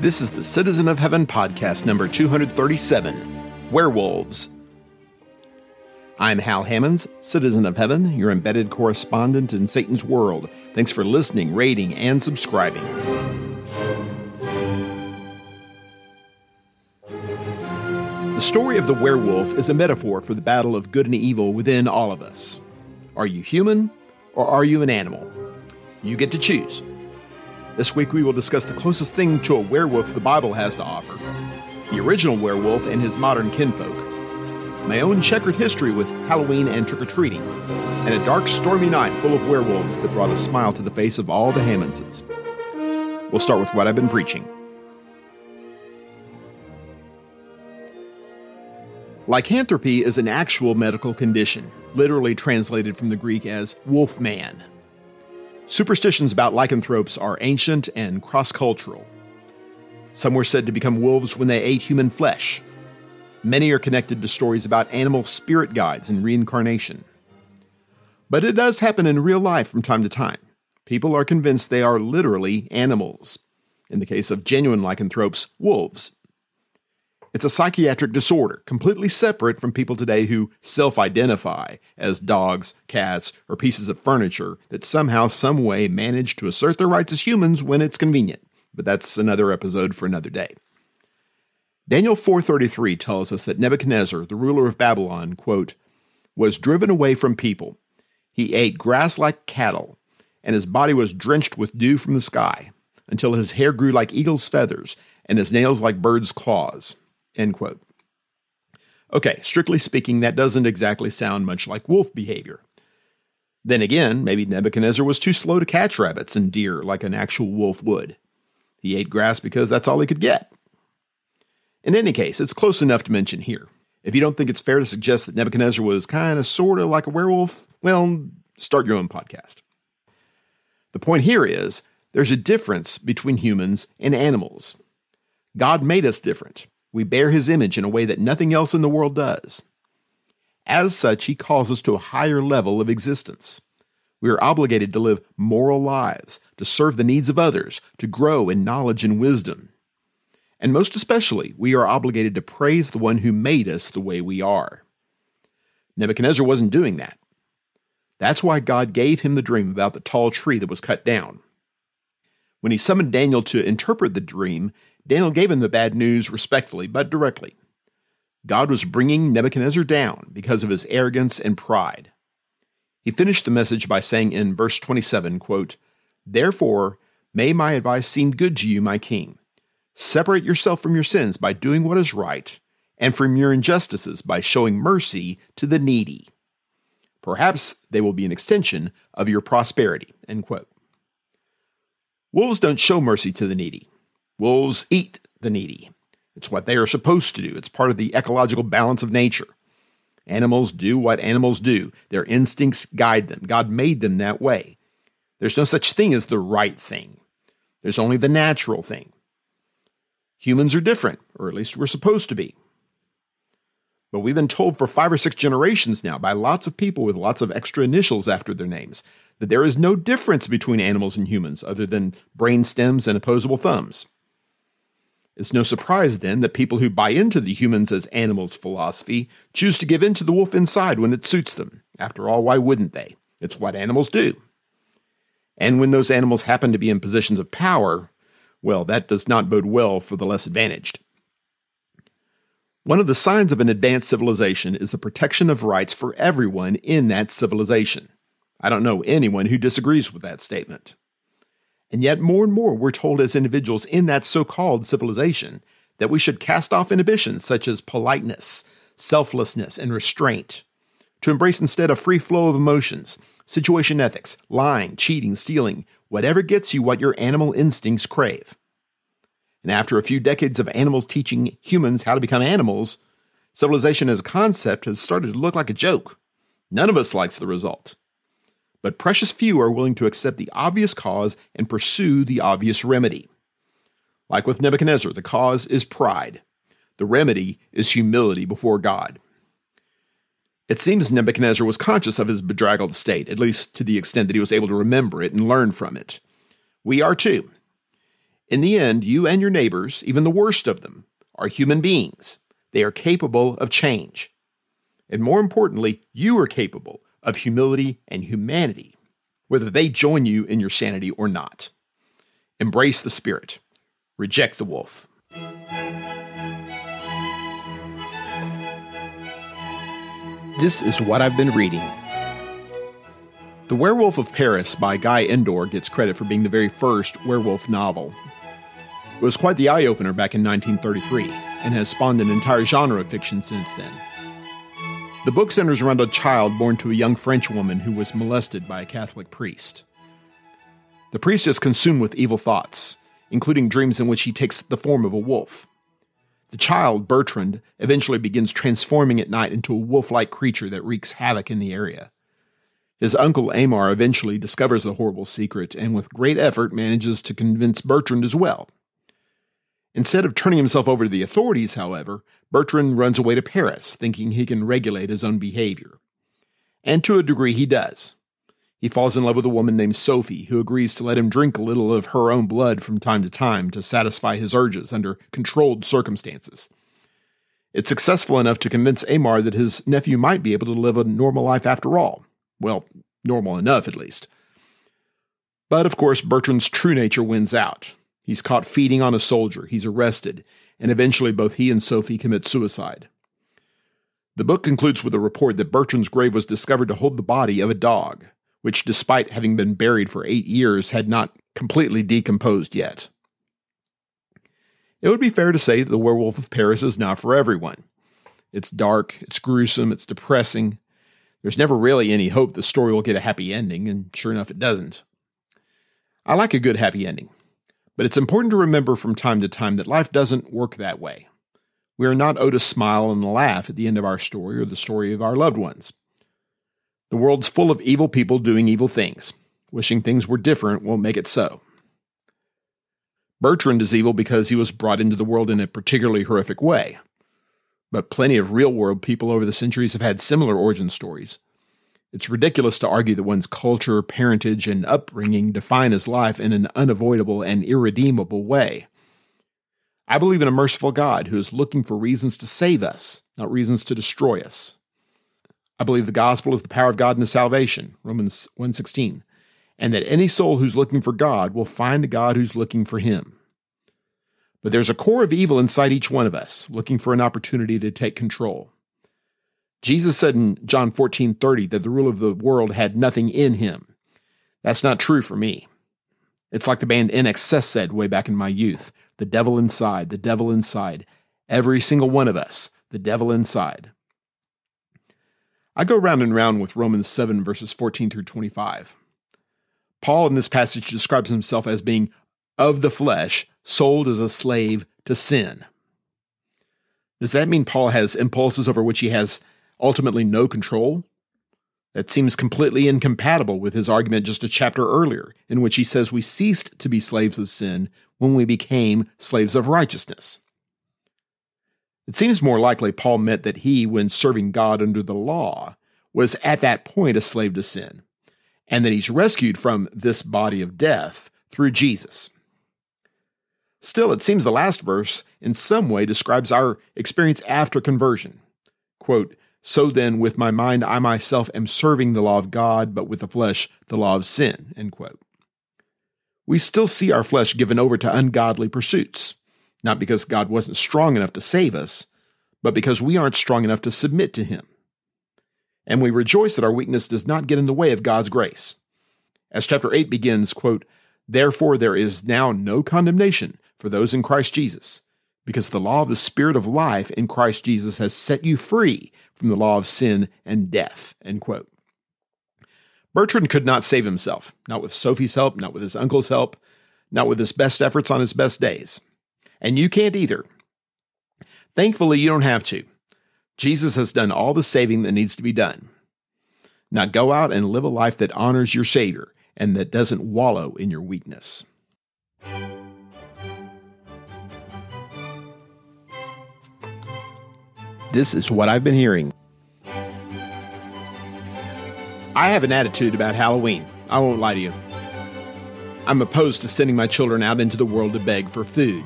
This is the Citizen of Heaven podcast number 237 Werewolves. I'm Hal Hammons, Citizen of Heaven, your embedded correspondent in Satan's world. Thanks for listening, rating, and subscribing. The story of the werewolf is a metaphor for the battle of good and evil within all of us. Are you human or are you an animal? You get to choose. This week we will discuss the closest thing to a werewolf the Bible has to offer the original werewolf and his modern kinfolk, my own checkered history with Halloween and trick or treating, and a dark, stormy night full of werewolves that brought a smile to the face of all the Hammonses. We'll start with what I've been preaching. Lycanthropy is an actual medical condition, literally translated from the Greek as wolf man. Superstitions about lycanthropes are ancient and cross cultural. Some were said to become wolves when they ate human flesh. Many are connected to stories about animal spirit guides and reincarnation. But it does happen in real life from time to time. People are convinced they are literally animals. In the case of genuine lycanthropes, wolves. It's a psychiatric disorder, completely separate from people today who self identify as dogs, cats, or pieces of furniture that somehow, some way manage to assert their rights as humans when it's convenient. But that's another episode for another day. Daniel 4:33 tells us that Nebuchadnezzar, the ruler of Babylon, quote, was driven away from people. He ate grass like cattle, and his body was drenched with dew from the sky, until his hair grew like eagle's feathers and his nails like bird's claws. End quote. Okay, strictly speaking, that doesn't exactly sound much like wolf behavior. Then again, maybe Nebuchadnezzar was too slow to catch rabbits and deer like an actual wolf would. He ate grass because that's all he could get. In any case, it's close enough to mention here. If you don't think it's fair to suggest that Nebuchadnezzar was kind of sort of like a werewolf, well, start your own podcast. The point here is there's a difference between humans and animals. God made us different. We bear his image in a way that nothing else in the world does. As such, he calls us to a higher level of existence. We are obligated to live moral lives, to serve the needs of others, to grow in knowledge and wisdom. And most especially, we are obligated to praise the one who made us the way we are. Nebuchadnezzar wasn't doing that. That's why God gave him the dream about the tall tree that was cut down. When he summoned Daniel to interpret the dream, Daniel gave him the bad news respectfully but directly. God was bringing Nebuchadnezzar down because of his arrogance and pride. He finished the message by saying in verse 27, quote, Therefore, may my advice seem good to you, my king. Separate yourself from your sins by doing what is right, and from your injustices by showing mercy to the needy. Perhaps they will be an extension of your prosperity. End quote. Wolves don't show mercy to the needy. Wolves eat the needy. It's what they are supposed to do. It's part of the ecological balance of nature. Animals do what animals do. Their instincts guide them. God made them that way. There's no such thing as the right thing. There's only the natural thing. Humans are different, or at least we're supposed to be. But we've been told for five or six generations now by lots of people with lots of extra initials after their names that there is no difference between animals and humans other than brain stems and opposable thumbs. It's no surprise then that people who buy into the humans as animals philosophy choose to give in to the wolf inside when it suits them. After all, why wouldn't they? It's what animals do. And when those animals happen to be in positions of power, well, that does not bode well for the less advantaged. One of the signs of an advanced civilization is the protection of rights for everyone in that civilization. I don't know anyone who disagrees with that statement. And yet, more and more, we're told as individuals in that so called civilization that we should cast off inhibitions such as politeness, selflessness, and restraint, to embrace instead a free flow of emotions, situation ethics, lying, cheating, stealing, whatever gets you what your animal instincts crave. And after a few decades of animals teaching humans how to become animals, civilization as a concept has started to look like a joke. None of us likes the result but precious few are willing to accept the obvious cause and pursue the obvious remedy. Like with Nebuchadnezzar, the cause is pride. The remedy is humility before God. It seems Nebuchadnezzar was conscious of his bedraggled state, at least to the extent that he was able to remember it and learn from it. We are too. In the end, you and your neighbors, even the worst of them, are human beings. They are capable of change. And more importantly, you are capable of humility and humanity, whether they join you in your sanity or not. Embrace the spirit, reject the wolf. This is what I've been reading. The Werewolf of Paris by Guy Endore gets credit for being the very first werewolf novel. It was quite the eye opener back in 1933 and has spawned an entire genre of fiction since then. The book centers around a child born to a young French woman who was molested by a Catholic priest. The priest is consumed with evil thoughts, including dreams in which he takes the form of a wolf. The child, Bertrand, eventually begins transforming at night into a wolf like creature that wreaks havoc in the area. His uncle Aymar eventually discovers the horrible secret and, with great effort, manages to convince Bertrand as well. Instead of turning himself over to the authorities, however, Bertrand runs away to Paris, thinking he can regulate his own behavior. And to a degree, he does. He falls in love with a woman named Sophie, who agrees to let him drink a little of her own blood from time to time to satisfy his urges under controlled circumstances. It's successful enough to convince Aymar that his nephew might be able to live a normal life after all. Well, normal enough, at least. But of course, Bertrand's true nature wins out. He's caught feeding on a soldier, he's arrested, and eventually both he and Sophie commit suicide. The book concludes with a report that Bertrand's grave was discovered to hold the body of a dog, which, despite having been buried for eight years, had not completely decomposed yet. It would be fair to say that The Werewolf of Paris is not for everyone. It's dark, it's gruesome, it's depressing. There's never really any hope the story will get a happy ending, and sure enough, it doesn't. I like a good happy ending. But it's important to remember from time to time that life doesn't work that way. We are not owed a smile and a laugh at the end of our story or the story of our loved ones. The world's full of evil people doing evil things. Wishing things were different won't make it so. Bertrand is evil because he was brought into the world in a particularly horrific way. But plenty of real world people over the centuries have had similar origin stories. It's ridiculous to argue that one's culture, parentage, and upbringing define his life in an unavoidable and irredeemable way. I believe in a merciful God who is looking for reasons to save us, not reasons to destroy us. I believe the gospel is the power of God into salvation, Romans 1:16, and that any soul who's looking for God will find a God who's looking for him. But there's a core of evil inside each one of us, looking for an opportunity to take control. Jesus said in John 14 30 that the rule of the world had nothing in him. That's not true for me. It's like the band INXS said way back in my youth the devil inside, the devil inside. Every single one of us, the devil inside. I go round and round with Romans 7, verses 14 through 25. Paul in this passage describes himself as being of the flesh, sold as a slave to sin. Does that mean Paul has impulses over which he has ultimately no control? That seems completely incompatible with his argument just a chapter earlier, in which he says we ceased to be slaves of sin when we became slaves of righteousness. It seems more likely Paul meant that he, when serving God under the law, was at that point a slave to sin, and that he's rescued from this body of death through Jesus. Still, it seems the last verse in some way describes our experience after conversion. Quote, so then, with my mind, I myself am serving the law of God, but with the flesh, the law of sin. End quote. We still see our flesh given over to ungodly pursuits, not because God wasn't strong enough to save us, but because we aren't strong enough to submit to Him. And we rejoice that our weakness does not get in the way of God's grace. As chapter 8 begins, quote, Therefore there is now no condemnation for those in Christ Jesus because the law of the Spirit of life in Christ Jesus has set you free from the law of sin and death. End quote. Bertrand could not save himself, not with Sophie's help, not with his uncle's help, not with his best efforts on his best days. And you can't either. Thankfully, you don't have to. Jesus has done all the saving that needs to be done. Now go out and live a life that honors your Savior and that doesn't wallow in your weakness. This is what I've been hearing. I have an attitude about Halloween. I won't lie to you. I'm opposed to sending my children out into the world to beg for food.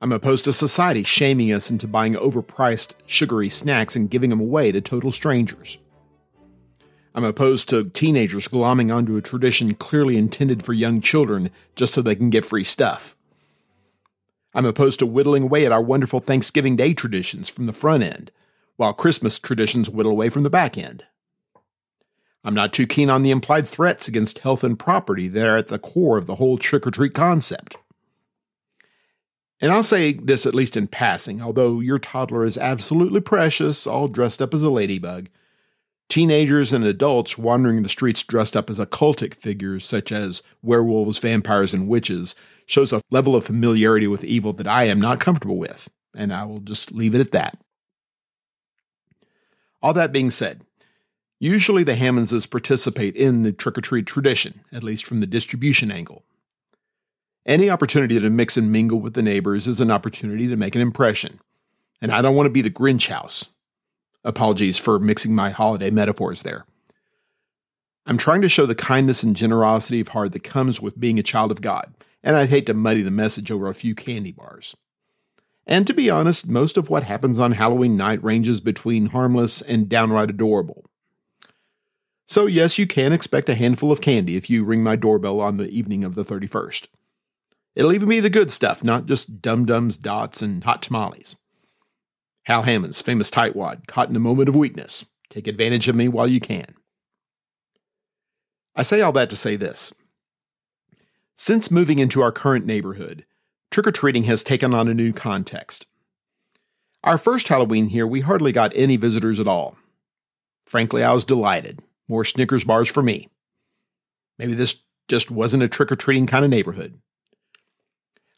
I'm opposed to society shaming us into buying overpriced, sugary snacks and giving them away to total strangers. I'm opposed to teenagers glomming onto a tradition clearly intended for young children just so they can get free stuff. I'm opposed to whittling away at our wonderful Thanksgiving Day traditions from the front end, while Christmas traditions whittle away from the back end. I'm not too keen on the implied threats against health and property that are at the core of the whole trick or treat concept. And I'll say this at least in passing although your toddler is absolutely precious, all dressed up as a ladybug, teenagers and adults wandering the streets dressed up as occultic figures such as werewolves, vampires, and witches shows a level of familiarity with evil that I am not comfortable with, and I will just leave it at that. All that being said, Usually, the Hammonses participate in the trick or treat tradition, at least from the distribution angle. Any opportunity to mix and mingle with the neighbors is an opportunity to make an impression, and I don't want to be the Grinch house. Apologies for mixing my holiday metaphors there. I'm trying to show the kindness and generosity of heart that comes with being a child of God, and I'd hate to muddy the message over a few candy bars. And to be honest, most of what happens on Halloween night ranges between harmless and downright adorable. So, yes, you can expect a handful of candy if you ring my doorbell on the evening of the 31st. It'll even be the good stuff, not just dum dums, dots, and hot tamales. Hal Hammons' famous tightwad, caught in a moment of weakness. Take advantage of me while you can. I say all that to say this. Since moving into our current neighborhood, trick or treating has taken on a new context. Our first Halloween here, we hardly got any visitors at all. Frankly, I was delighted. More Snickers bars for me. Maybe this just wasn't a trick or treating kind of neighborhood.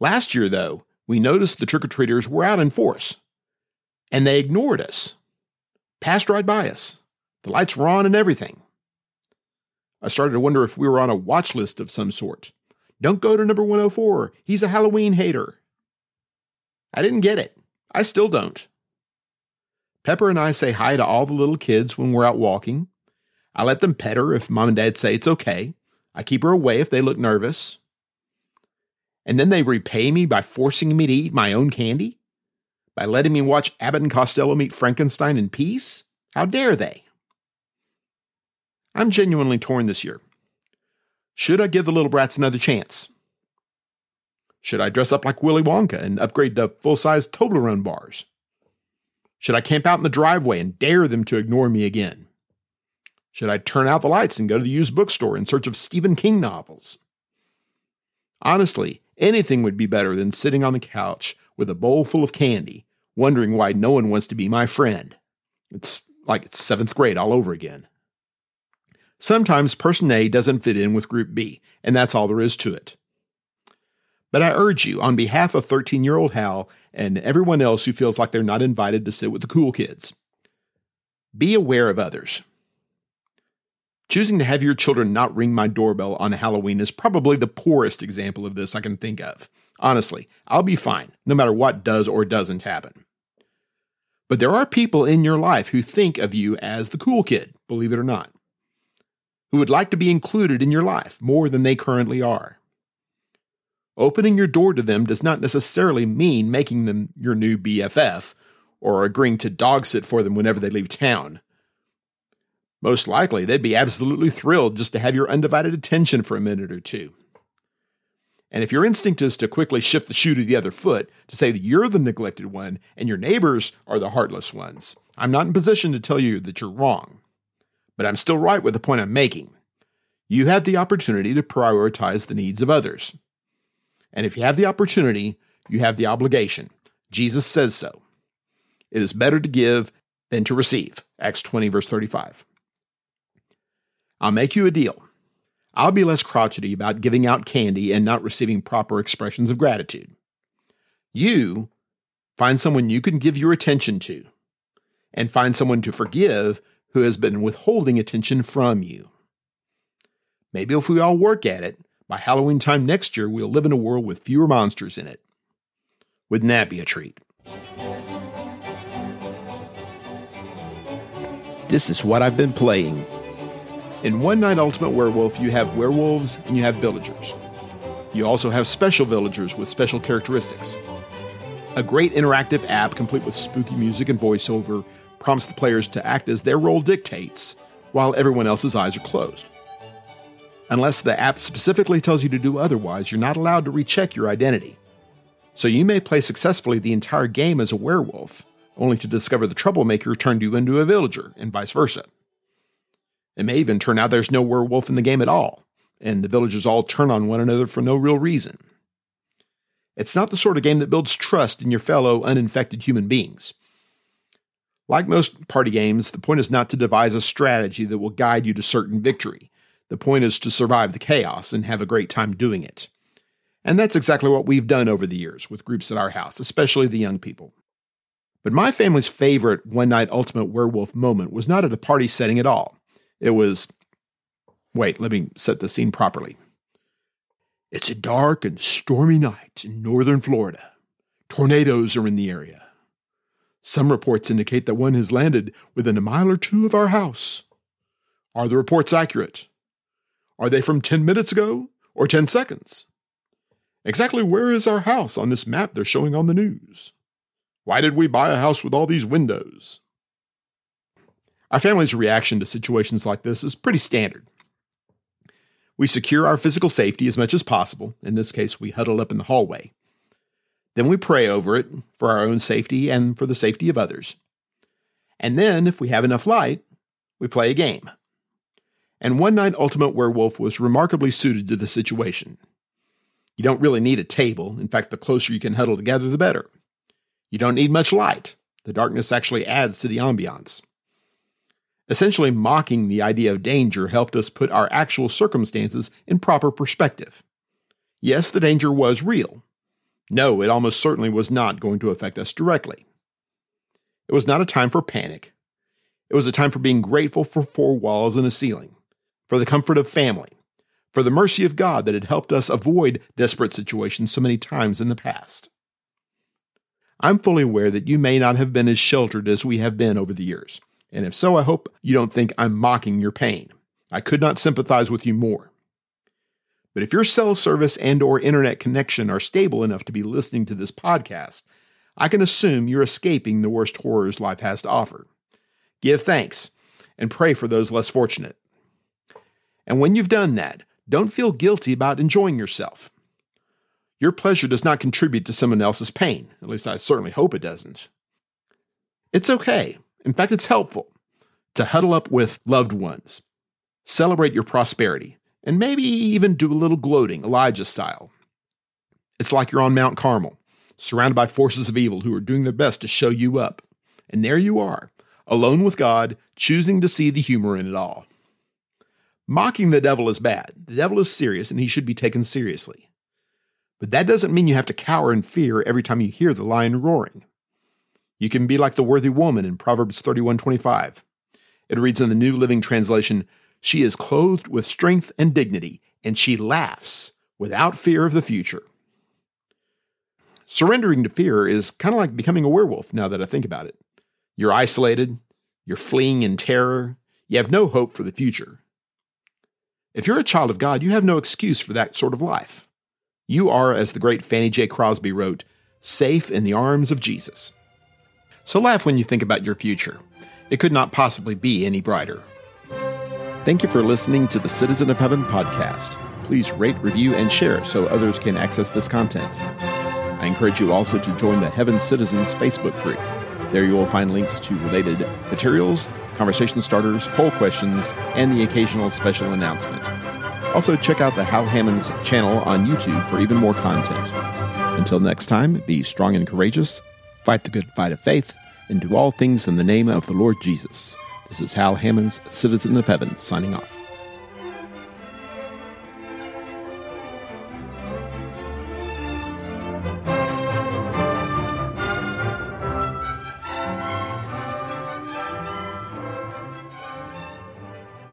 Last year, though, we noticed the trick or treaters were out in force, and they ignored us, passed right by us. The lights were on and everything. I started to wonder if we were on a watch list of some sort. Don't go to number 104. He's a Halloween hater. I didn't get it. I still don't. Pepper and I say hi to all the little kids when we're out walking. I let them pet her if mom and dad say it's okay. I keep her away if they look nervous. And then they repay me by forcing me to eat my own candy? By letting me watch Abbott and Costello meet Frankenstein in peace? How dare they? I'm genuinely torn this year. Should I give the little brats another chance? Should I dress up like Willy Wonka and upgrade to full size Toblerone bars? Should I camp out in the driveway and dare them to ignore me again? Should I turn out the lights and go to the used bookstore in search of Stephen King novels? Honestly, anything would be better than sitting on the couch with a bowl full of candy, wondering why no one wants to be my friend. It's like it's seventh grade all over again. Sometimes person A doesn't fit in with group B, and that's all there is to it. But I urge you, on behalf of 13 year old Hal and everyone else who feels like they're not invited to sit with the cool kids, be aware of others. Choosing to have your children not ring my doorbell on Halloween is probably the poorest example of this I can think of. Honestly, I'll be fine, no matter what does or doesn't happen. But there are people in your life who think of you as the cool kid, believe it or not, who would like to be included in your life more than they currently are. Opening your door to them does not necessarily mean making them your new BFF or agreeing to dog sit for them whenever they leave town. Most likely, they'd be absolutely thrilled just to have your undivided attention for a minute or two. And if your instinct is to quickly shift the shoe to the other foot, to say that you're the neglected one and your neighbors are the heartless ones, I'm not in position to tell you that you're wrong. But I'm still right with the point I'm making. You have the opportunity to prioritize the needs of others. And if you have the opportunity, you have the obligation. Jesus says so. It is better to give than to receive. Acts 20, verse 35. I'll make you a deal. I'll be less crotchety about giving out candy and not receiving proper expressions of gratitude. You find someone you can give your attention to, and find someone to forgive who has been withholding attention from you. Maybe if we all work at it, by Halloween time next year, we'll live in a world with fewer monsters in it. Wouldn't that be a treat? This is what I've been playing In One Night Ultimate Werewolf, you have werewolves and you have villagers. You also have special villagers with special characteristics. A great interactive app, complete with spooky music and voiceover, prompts the players to act as their role dictates while everyone else's eyes are closed. Unless the app specifically tells you to do otherwise, you're not allowed to recheck your identity. So you may play successfully the entire game as a werewolf, only to discover the troublemaker turned you into a villager, and vice versa. It may even turn out there's no werewolf in the game at all, and the villagers all turn on one another for no real reason. It's not the sort of game that builds trust in your fellow uninfected human beings. Like most party games, the point is not to devise a strategy that will guide you to certain victory. The point is to survive the chaos and have a great time doing it. And that's exactly what we've done over the years with groups at our house, especially the young people. But my family's favorite one night ultimate werewolf moment was not at a party setting at all. It was. Wait, let me set the scene properly. It's a dark and stormy night in northern Florida. Tornadoes are in the area. Some reports indicate that one has landed within a mile or two of our house. Are the reports accurate? Are they from 10 minutes ago or 10 seconds? Exactly where is our house on this map they're showing on the news? Why did we buy a house with all these windows? Our family's reaction to situations like this is pretty standard. We secure our physical safety as much as possible. In this case, we huddle up in the hallway. Then we pray over it for our own safety and for the safety of others. And then, if we have enough light, we play a game. And One Night Ultimate Werewolf was remarkably suited to the situation. You don't really need a table. In fact, the closer you can huddle together, the better. You don't need much light. The darkness actually adds to the ambiance. Essentially, mocking the idea of danger helped us put our actual circumstances in proper perspective. Yes, the danger was real. No, it almost certainly was not going to affect us directly. It was not a time for panic. It was a time for being grateful for four walls and a ceiling, for the comfort of family, for the mercy of God that had helped us avoid desperate situations so many times in the past. I'm fully aware that you may not have been as sheltered as we have been over the years. And if so, I hope you don't think I'm mocking your pain. I could not sympathize with you more. But if your cell service and or internet connection are stable enough to be listening to this podcast, I can assume you're escaping the worst horrors life has to offer. Give thanks and pray for those less fortunate. And when you've done that, don't feel guilty about enjoying yourself. Your pleasure does not contribute to someone else's pain. At least I certainly hope it doesn't. It's okay. In fact, it's helpful to huddle up with loved ones, celebrate your prosperity, and maybe even do a little gloating, Elijah style. It's like you're on Mount Carmel, surrounded by forces of evil who are doing their best to show you up. And there you are, alone with God, choosing to see the humor in it all. Mocking the devil is bad. The devil is serious and he should be taken seriously. But that doesn't mean you have to cower in fear every time you hear the lion roaring. You can be like the worthy woman in Proverbs 31:25. It reads in the New Living Translation, "She is clothed with strength and dignity, and she laughs without fear of the future." Surrendering to fear is kind of like becoming a werewolf now that I think about it. You're isolated, you're fleeing in terror, you have no hope for the future. If you're a child of God, you have no excuse for that sort of life. You are, as the great Fanny J. Crosby wrote, safe in the arms of Jesus. So laugh when you think about your future. It could not possibly be any brighter. Thank you for listening to the Citizen of Heaven podcast. Please rate, review, and share so others can access this content. I encourage you also to join the Heaven Citizens Facebook group. There you will find links to related materials, conversation starters, poll questions, and the occasional special announcement. Also, check out the Hal Hammons channel on YouTube for even more content. Until next time, be strong and courageous fight the good fight of faith, and do all things in the name of the Lord Jesus. This is Hal Hammons, Citizen of Heaven, signing off.